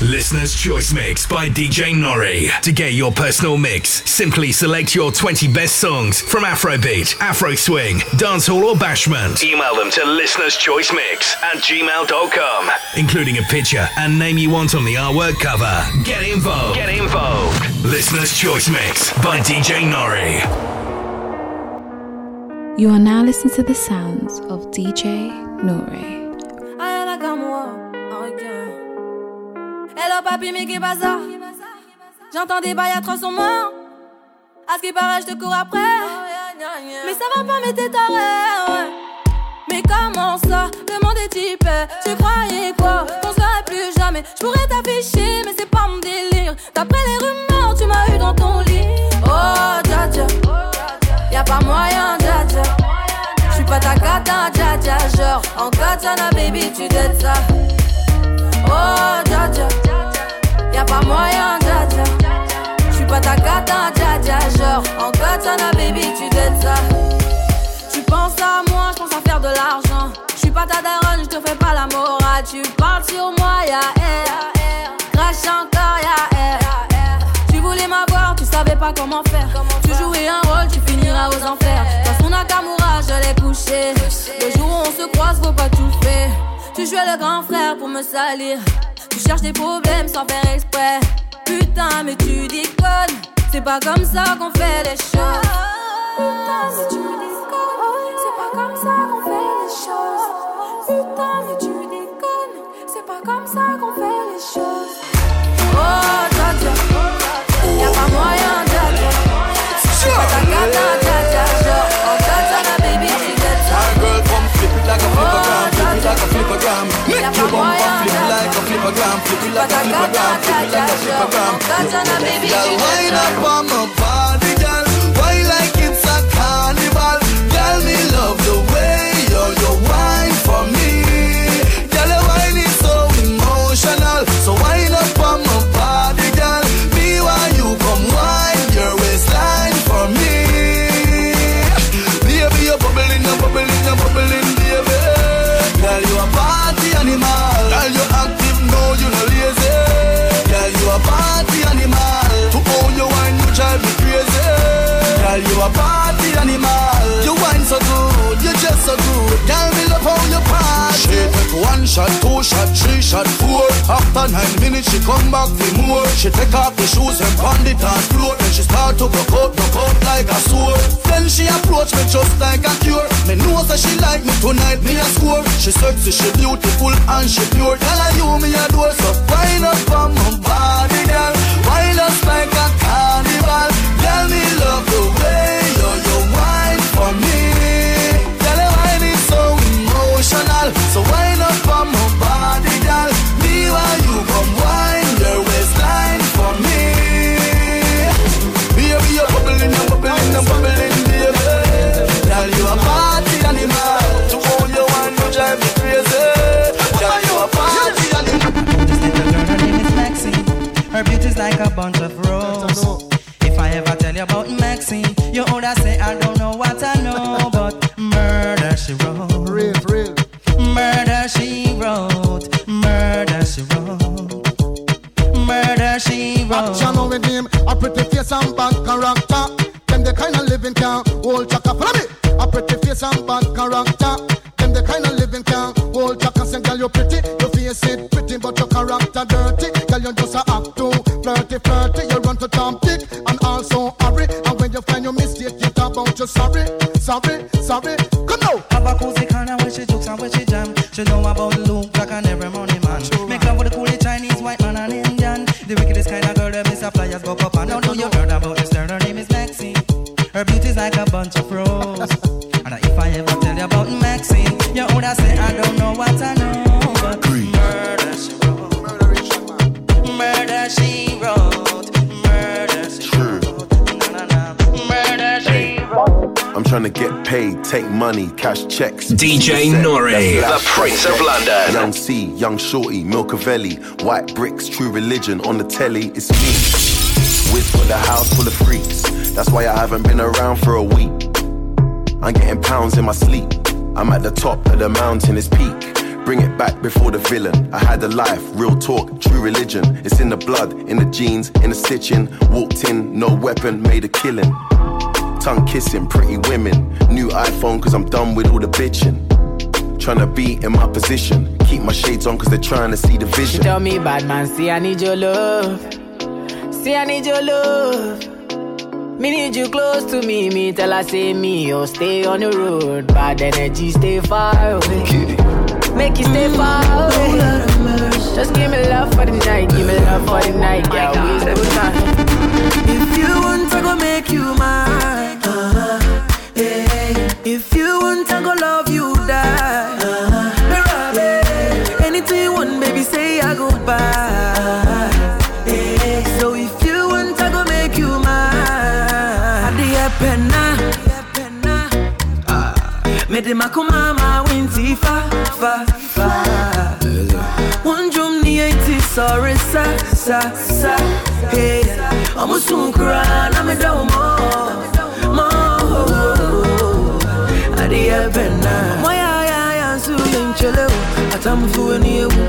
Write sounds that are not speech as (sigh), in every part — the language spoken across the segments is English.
Listener's Choice Mix by DJ Nore. To get your personal mix, simply select your 20 best songs from Afrobeat, Afro Swing, Dancehall, or Bashment. Email them to Listener's Choice Mix at gmail.com, including a picture and name you want on the artwork cover. Get involved. Get involved. Listener's Choice Mix by DJ Nore. You are now listening to the sounds of DJ Nore. Hello papi, mais qu'est bazar J'entends des bails à 300 morts. À ce qui paraît, je te cours après. Mais ça va pas, mais t'es taré. Mais comment ça? Est type. Tu croyais quoi? Qu'on serait plus jamais. Je pourrais t'afficher, mais c'est pas mon délire. D'après les rumeurs, tu m'as eu dans ton lit. Oh, dja dja. Y'a pas moyen, dja dja. J'suis pas ta cata, dja dja. Genre, en katana, baby, tu dettes ça. Oh, dja dja. Pas moyen, dja dja. J'suis pas ta cata, dja dja. Genre, en katana, baby, tu dettes ça. Tu penses à moi, j'pense à faire de l'argent. J'suis pas ta daronne, j'te fais pas la morale. Tu parles sur moi, y'a air. Crash encore, y'a air. Tu voulais m'avoir, tu savais pas comment faire. Tu jouais un rôle, tu finiras aux enfers. Dans son Nakamura, je l'ai couché. Le jour où on se croise, faut pas tout faire. Tu jouais le grand frère pour me salir. Tu cherches des problèmes sans faire exprès. Putain, mais tu déconnes. C'est pas comme ça qu'on fait les choses. Putain, mais tu déconnes. C'est pas comme ça qu'on fait les choses. Putain, mais tu déconnes. Flippergram, flip it like a ta flippergram, gata, flip it like a dja. Genre, flippergram. en baby, Girl, tu wind up on my Girl, you a party animal. You wine so good, you just so good. Girl, me love how you party. She take one shot, two shot, three shot, four. After nine minutes, she come back for more. She take off the shoes and pound it on floor. Then she start to broke out, broke out like a sword. Then she approach me just like a cure. Me know that she like me tonight, me a score. She sexy, she beautiful and she pure. Girl, I you me a door, so wind up on my body, girl. Wind us like a carnival. Crazy. You a party animal. Just little girl, her name is Maxine. Her beauty's like a bunch of roses. If I ever tell you about Maxine, you older say I don't know what I know, (laughs) but murder she wrote. Real, real. Murder she wrote. Murder she wrote. Murder she wrote. Action with him, a pretty face and bad character. Them the kind of living can hold chaka. Follow me. A pretty face and bad character. Them the kind of living you pretty, your face it pretty, but your character dirty. Girl, you just a act too flirty, flirty. You run to Tom Dick and also hurry. And when you find your mistake, you talk about you sorry, sorry, sorry. Come now. Have a cozy corner where she jokes and where she jam. She know about Luke, Jack and every money man. Make love with the coolie Chinese, white man and Indian. The wickedest kind of girl that miss flyers go up and now know you heard about this girl. Her name is Maxine. Her beauty's like a bunch of roses. Trying to get paid, take money, cash checks. DJ Set, Nore, the Prince of London. Young C, Young Shorty, Milcavelli, White Bricks, True Religion on the telly, it's me. Wiz got the house full of freaks, that's why I haven't been around for a week. I'm getting pounds in my sleep, I'm at the top of the mountain, it's peak. bring it back before the villain. I had a life, real talk, true religion. It's in the blood, in the jeans, in the stitching. Walked in, no weapon, made a killing. Tongue kissing, pretty women. New iPhone, cause I'm done with all the bitching. Tryna be in my position. Keep my shades on, cause they're trying to see the vision. She tell me, bad man, see, I need your love. See, I need your love. Me need you close to me, me tell her say me, oh stay on the road. Bad energy, stay far away. Make you stay far away. Just give me love for the night, give me love for the night, yeah, we good time. If you want, I go make you mine. If you want, I go love you die. Uh-huh. Anything baby, say I go buy. So if you want, I go make you mine. Penna. Mede makumama winti fa fa fa. One drum sorry sa sa sa. Hey, I'm a soon cry, I'm a down Atam fu ni ewu.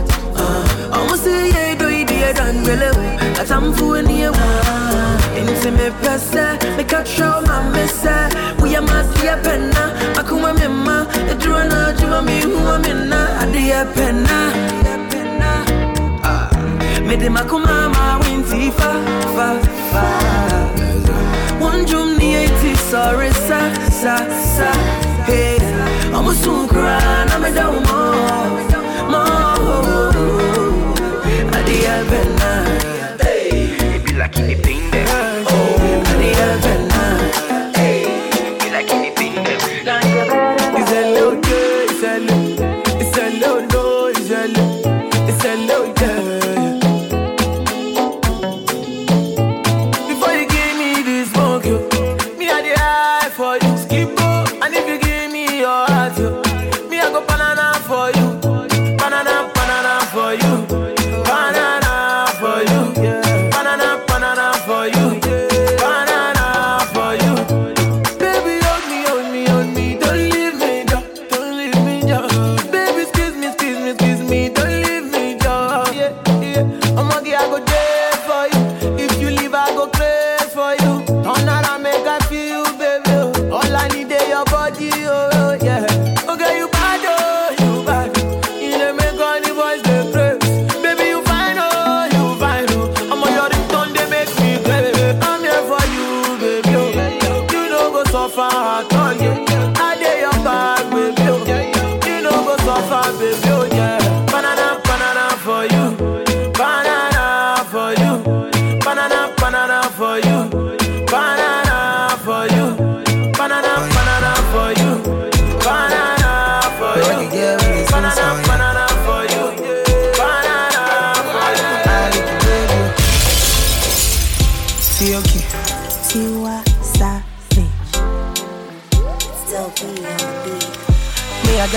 I'm a say ye do idi e dan bele. Atam fu ni ewu. Inti me pesa, me control my mesa. We are my dear penna. Akuma mema, e draw na juma mi huwa minna. Adi ebena. Mede makumama winti fa fa fa One drum ni eti sorry sa sa sa Hey, I'm a soon cry, I'm a down It's a little girl, it's a little,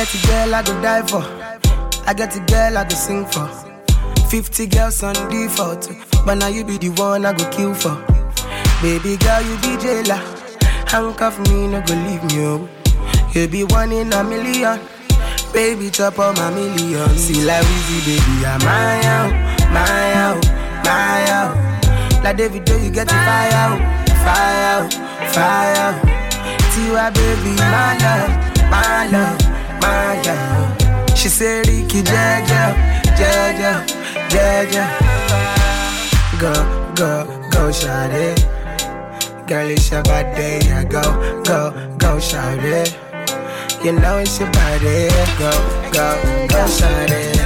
get a girl I go die for. I get a girl I go sing for. 50 girls on default. But now you be the one I go kill for. Baby girl, you be jailer. Handcuff me, no go leave me, oh. You be one in a million. Baby, chop on my million. See like Weezy, baby, I'm my out, my out, my out. Like David, you get the fire out, fire out, fire out. Tiwa, baby, my love, my love, love. She said, Ricky, Jaja, Jaja, Jaja. Go, go, go, shout it. Girl, it's your body, yeah, go, go, go, shout it. You know it's your body, go, go, go, shout it.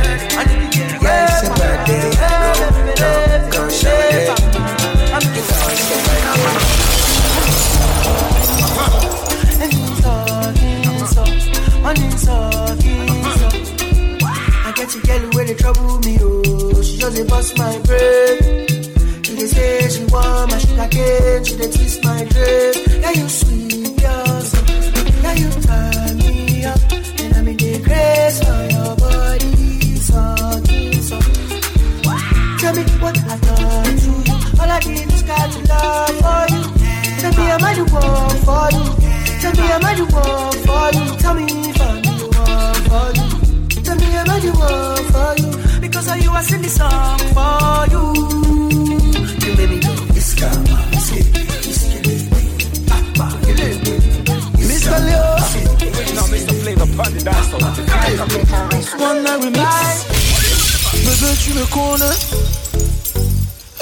Yeah, it's your body, go, go, go, shout it. You know it's your body. I get a girl where they trouble me, oh. She just bust my brain. She dey say she want my sugar cane. She dey twist my drain. Yeah, you sweet, yourself. Yeah, you turn me up. And I'm in the grace for your body. So, so. Tell me what I done to you. All I did is got to love for you. Tell me am I the one for you? Tell me am I the one for you? Tell me for you. Tell me the magic world for you. Because of you, I sing this song for you. You made me go, it's karma, ah, ah, it's it, ah, it's Mr. Leo. No, Mr. Flavor, party One night with me. Bébé, tu me connais.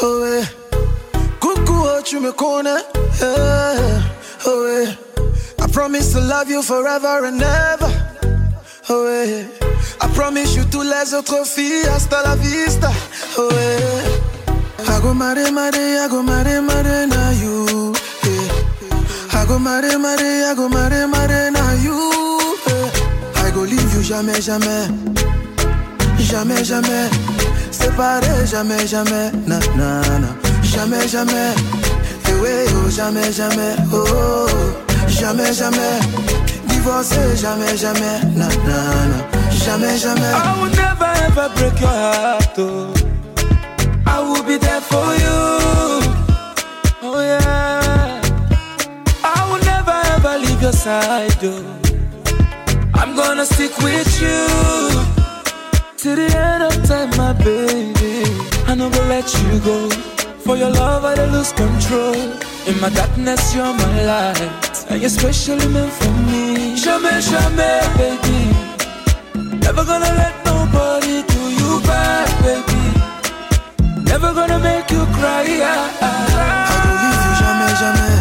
Oh ouais. Coucou, oh, tu me connais. Eh, Oh ouais. I promise to love you forever and ever. Oh ouais. I promise you to les autres filles hasta la vista. Oh ouais. I go marry, marry, I go marry, marry, now you. Yeah. I go marry, marry, I go marry, marry, now you. Yeah. I go leave you jamais, jamais. Jamais, jamais. Séparé, jamais, jamais. Na, na, na. Jamais, jamais. Eh ouais, oh, jamais, jamais. Oh, oh, oh. jamais, jamais. Divorcé, jamais, jamais. Na, na, na. Jamais, jamais. I will never ever break your heart, oh. I will be there for you. Oh yeah. I will never ever leave your side, oh. I'm gonna stick with you to the end of time, my baby. Not gonna let you go. For your love, I lose control. In my darkness, you're my light, and you're specially meant for. Jamais, jamais, baby. Never gonna let nobody do you bad, baby. Never gonna make you cry. Ah, ah, ah. I will leave you jamais, jamais.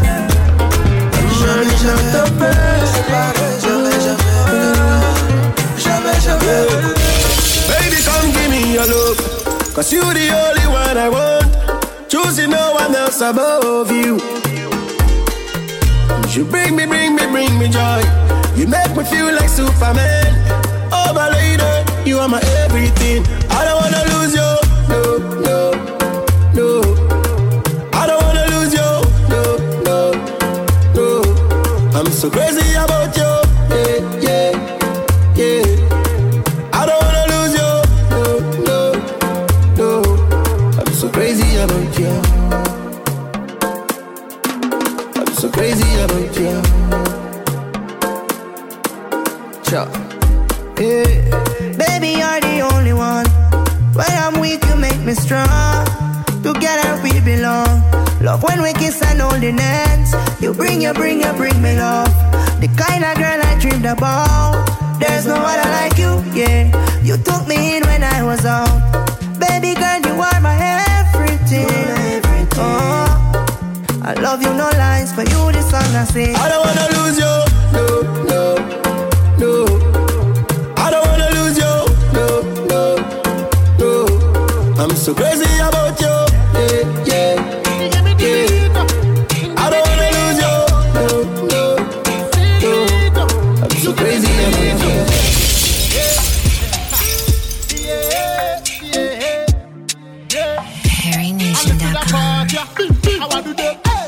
Jamais, jamais. Séparé, jamais, jamais. Jamais, jamais. Baby, come give me your love. Cause you the only one I want. Choosing no one else above you. You bring me, bring me, bring me joy. You make me feel like Superman. Oh, my lady, you are my everything. I don't wanna lose you. No, no, no. I don't wanna lose you. No, no, no. I'm so crazy about you. Sure. Yeah. Baby, you're the only one. When I'm weak, you make me strong. Together we belong. Love when we kiss and hold hands. You bring, you bring, you bring me love. The kind of girl I dreamed about. There's no other like you, yeah. You took me in when I was out. Baby girl, you are my everything. Oh, I love you, no lies. but you, this song I sing. I don't wanna lose you. So crazy about you. Yeah, yeah, yeah. I don't wanna lose you. No, no, no. I'm so crazy about you.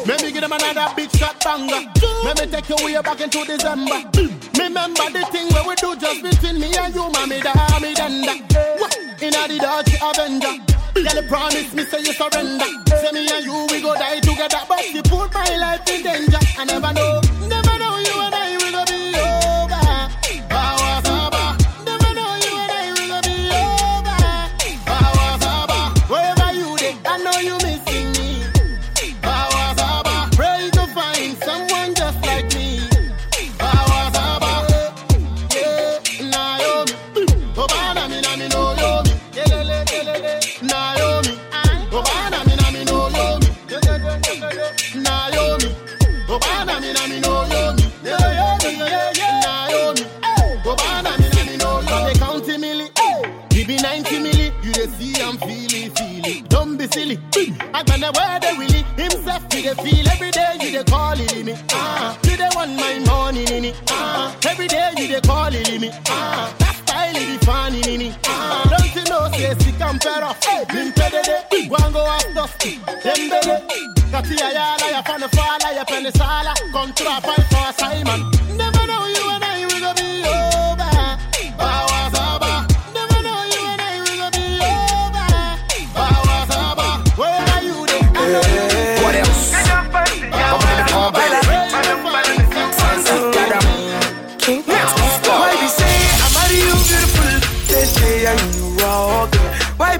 Let me give them another big shot banger. Let me take you way back into December. Remember the thing where we do just between me and you, mommy, da, me, danda. Inna the Dutch Avenger. Girl, promise me say you surrender. Say me and you we go die together, but you put my life in danger. I never know,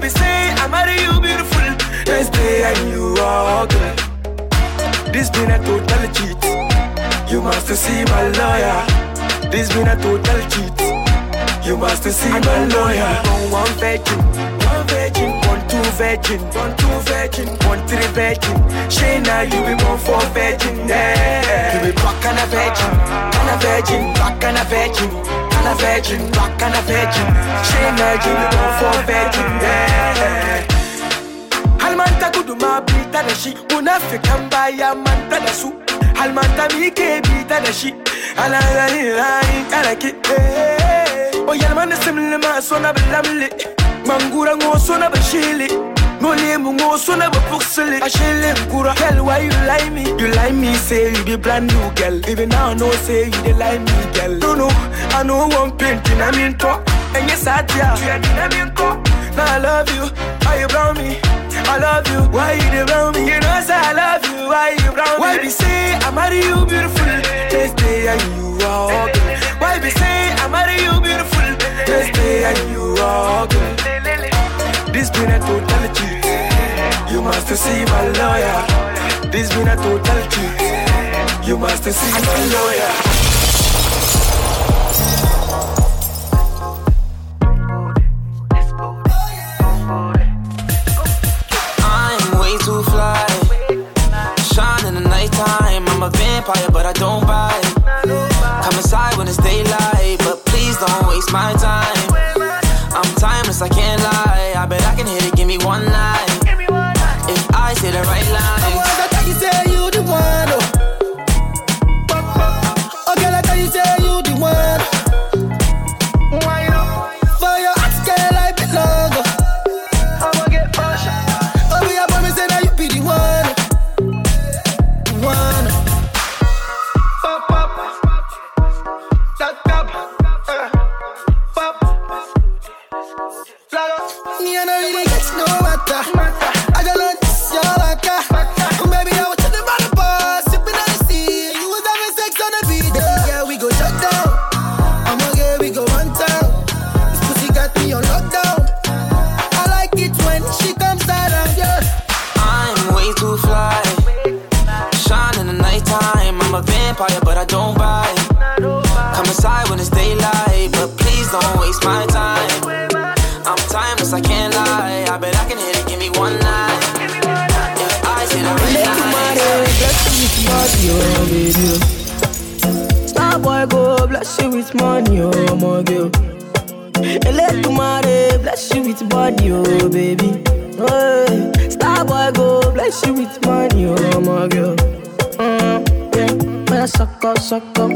Be say I marry you beautiful? Next day and you are ugly. This been a total cheat. You must see my lawyer. This been a total cheat. You must see I my lawyer. On one virgin, one virgin, one two virgin, one two virgin, one three virgin. Shayna, you be born for virgin. Yeah. You be back and a virgin, and a virgin, back and a virgin, a virgin, back and a virgin. You be born for virgin. Yeah. Halmanta kudu ma bita da shi Munafikan baya manta da su Halmanta mi ke bita da shi Ala gani rayin karaki O oh, yalman da simli ma so na bilamli Mangura ngo so na bashili No name ngo so na bapuksili Ashile ngura Tell why you lie me You lie me say you the brand new girl Even now I know say you the lie me girl No no I know one painting I mean talk And yes I tell I mean talk Now I love you Why you brown me I love you, why you dey brown me? You know say I love you, why you brown me? Why be say I marry you beautiful? Next day and you are ugly. Why be say I marry you beautiful? Next day and you are ugly. This been a total cheat. You must see my lawyer. This been a total cheat. You must see my lawyer. I'm way too fly. Shine in the nighttime. I'm a vampire, but I don't bite. Come inside when it's daylight, but please don't waste my time. I'm timeless, I can't lie. I bet I can hit it, give me one night. If I say the right line. Right line. Star boy go bless you with money, oh my girl. Eletumare bless you with body, oh baby. Hey. Star boy go bless you with money, oh my girl. Mm, yeah, man, sucker, sucker,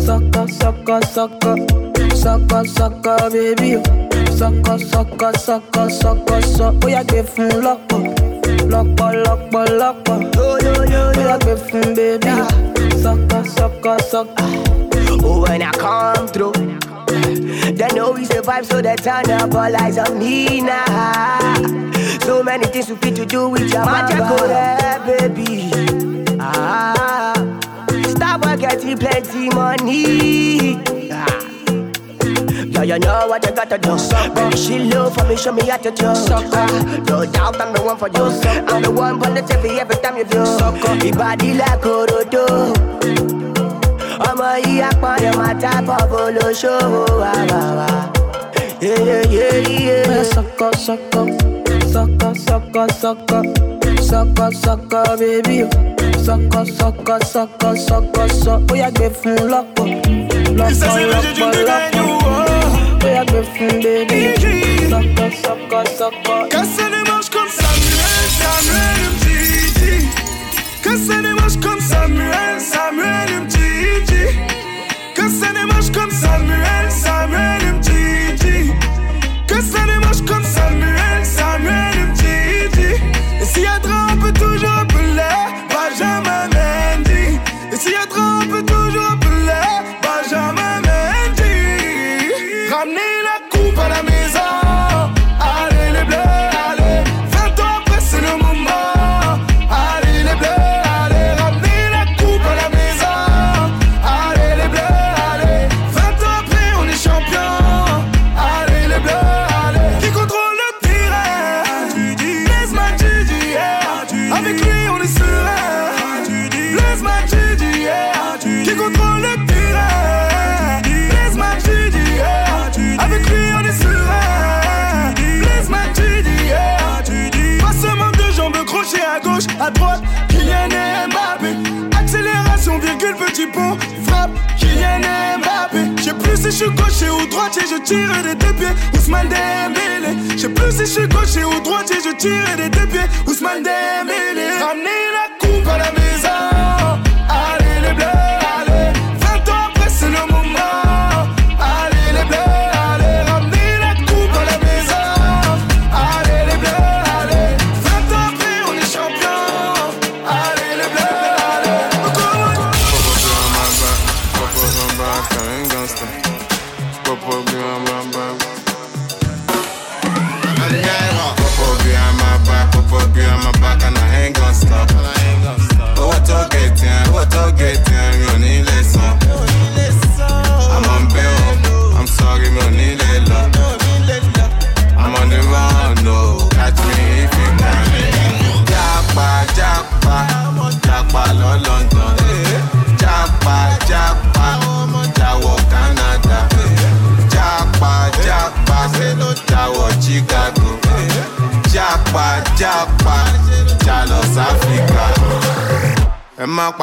sucker, sucker, sucker, sucker, sucker, baby. Sucker, sucker, sucker, sucker, sucker. Oh yeah, give oh yeah, give fun baby. Sucker, sucker, sucker. Oh, when I come through, they know we survive, so they turn up all eyes on me now. So many things we fit to do with your magic, baby. Ah, stop getting plenty money. Yeah, you know what you gotta do. Baby, she low for me, show me how to do. No doubt I'm the one for you. I'm the one on the TV every time you do. Your body like Orodo. ọmọ yìí apọ̀nrẹ̀ máa tábọ̀ bó ló ṣòwò wá wá wá. Man, sucker, sucker, sucker, sucker, sucker, sucker, sucker, baby. Sucker, sucker, sucker, sucker, sucker. Oh yeah, give fun loco, loco, yeah, give fun baby. Sucker, sucker, sucker. Que ça démarche comme Samuel, Samuel Umtiti. Que ça démarche comme Samuel, Samuel Mbappé. Accélération, virgule, petit pont, frappe, Kylian et Mbappé. J'ai plus si je suis gaucher ou droitier, je tire des deux pieds, Ousmane Dembélé. J'ai plus si je suis gaucher ou droitier, je tire des deux pieds, Ousmane Dembélé. Ramenez la coupe à la maison,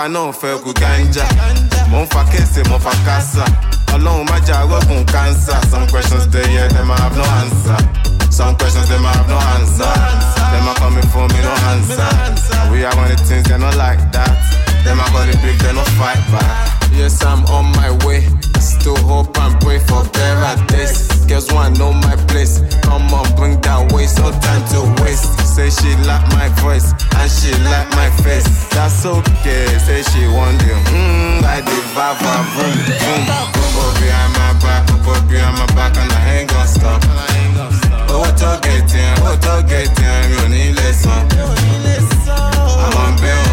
náà fẹ́ kú ganja. Mo ń fa kése mo fa kásá. Ọlọ́run má jà rọ́gùn kánsá some questions dey here dem I have no answer. Some questions dem I have no answer. Dem a coming for me no answer. We are one of the things they no like that. Dem a call it big they no fight back. Yes I'm on my way. Still hope and pray for better days. Girls want know my place. Come on bring that waist no time to waste say she like my voice and she like my face. That's okay say she want you mm, I the vibe boom boom Popo behind my back Popo behind my back and I ain't gonna stop. Owó tó gẹ̀tì ẹ̀ owó tó gẹ̀tì ẹ̀ mi ò ní lè san I'm on bail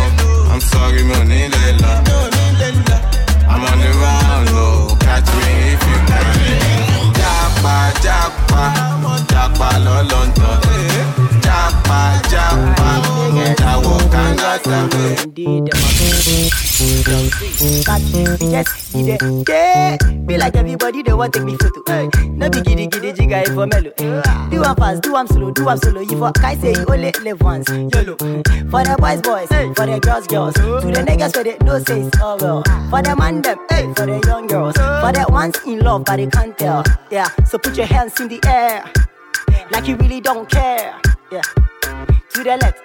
I'm sorry mi ò ní lè lọ I'm on the run oh catch me if you can. Jápa jápa jápa lọ London jápa jápa jáwọ́ kangata. Indeed, them a Got me, yes, there. Yeah, be like everybody they want take me photo. Hey, no be giddy giddy jigga if for mellow. Eh. Do one fast, do one slow, do one solo. You for kai say you only live once. YOLO. For the boys, boys, for the girls, girls. To the niggas where they no say it's all well. For the man them, hey, for the young girls. For the ones in love but they can't tell. Yeah, so put your hands in the air, like you really don't care. Yeah, to the left,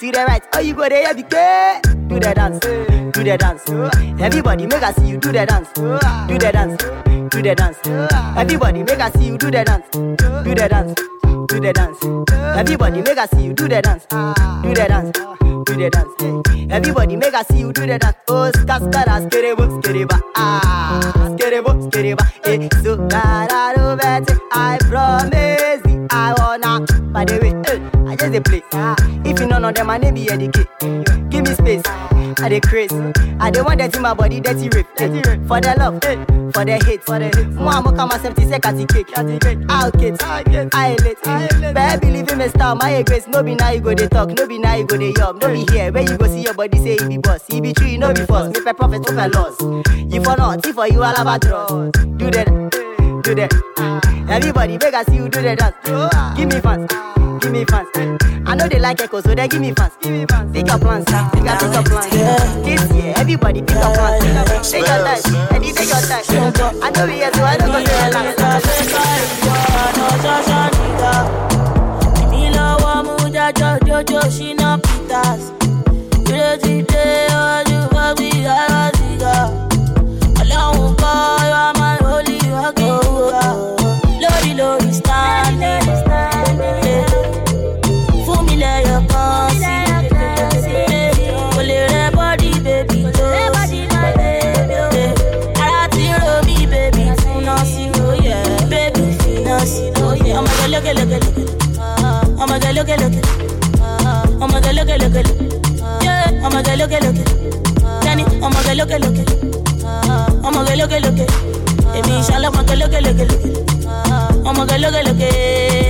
to the right. Oh, you go there, be good. Do the dance, do the dance. Everybody make us see you do the dance, do the dance, do the dance. Everybody make us see you do the dance, do the dance, do the dance. Everybody make us see you do the dance, do the dance, do the dance. Everybody make us see you do the dance. Oh, ska ska skerebo skereba ah, skerebo skereba. Eh, so da do better. I promise just dey play. Ah, if you know none of them, I name be educate. Give me space. I dey craze. I dey want dirty my body, dirty rape. Dirty rape. For the love, for the hate, for the hate. Moi, I'm come myself to say catty cake. I'll get, I late. Better believe in me style, my grace. No be now you go dey talk, no be now you go dey yum. No be here where you go see your body say he be boss. He be true, no be false. Me per prophet, no loss. You for not, if for you all about draw. Do that, do that. Everybody beg see you do the dance. Give me fans, give me fans. I know they like echo, so they give me fans. Pick up plans, pick up, pick up plans. This year, everybody pick up plans. Take your time, and you take your time. I know we here, so I don't go Jojo, Shina Peters. Ọmọge lókè lókè. Ọmọge lókè lókè lókè. Yeah. Ọmọge lókè lókè. Tẹ́ni ọmọge lókè lókè. Ọmọge lókè lókè. Èmi ìṣàlọ́ ọmọge lókè lókè lókè. Ọmọge lókè lókè. Ọlọ́mọge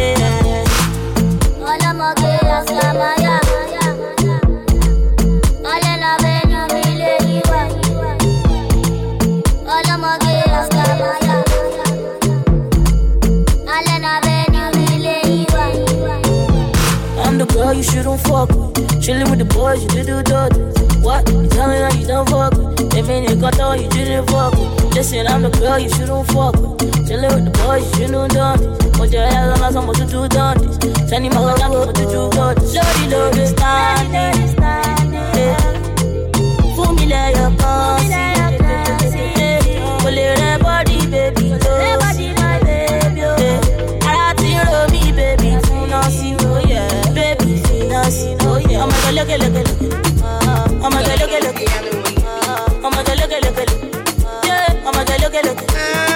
shouldn't fuck with. Chilling with the boys, you do do do. What? You tell me that you don't fuck with. They mean got on, you didn't fuck with. Listen, I'm the girl you shouldn't fuck with. Chilling with the boys, you shouldn't done this. Put your head on us, I'm to do done this. Send him I'm to do this. Lordy, lordy, standing. Yeah. Fún mi Ọmọ ìgbẹ́ lókèlókè. Ọmọ ìgbẹ́ lókèlókè. Ọmọ ìgbẹ́ lókèlókè. Ọmọ ìgbẹ́ lókèlókè. Tẹ́ni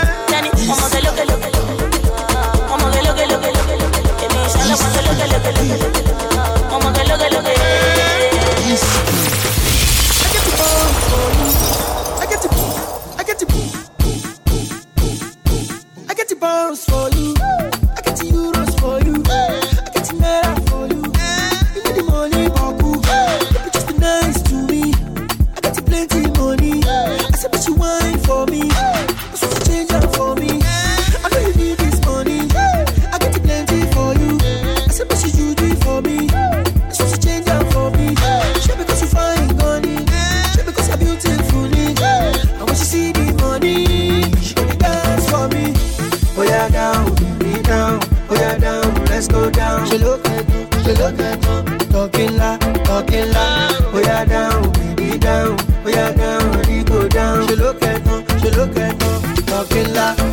go, down.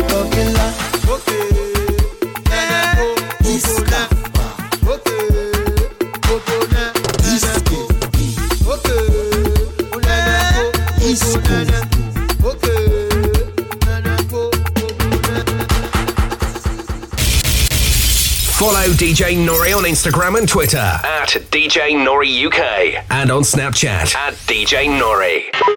Follow DJ Nore on Instagram and Twitter. At DJ Nore UK and on Snapchat. At DJ Nore.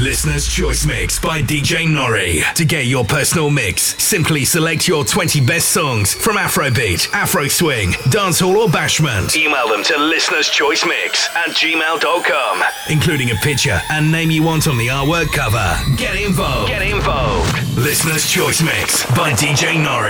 Listener's Choice Mix by DJ Nore. To get your personal mix, simply select your 20 best songs from Afrobeat, Afro Swing, Dancehall, or Bashment. Email them to Listener's Choice Mix at gmail.com, including a picture and name you want on the artwork cover. Get involved. Get involved. Listener's Choice Mix by DJ Nore.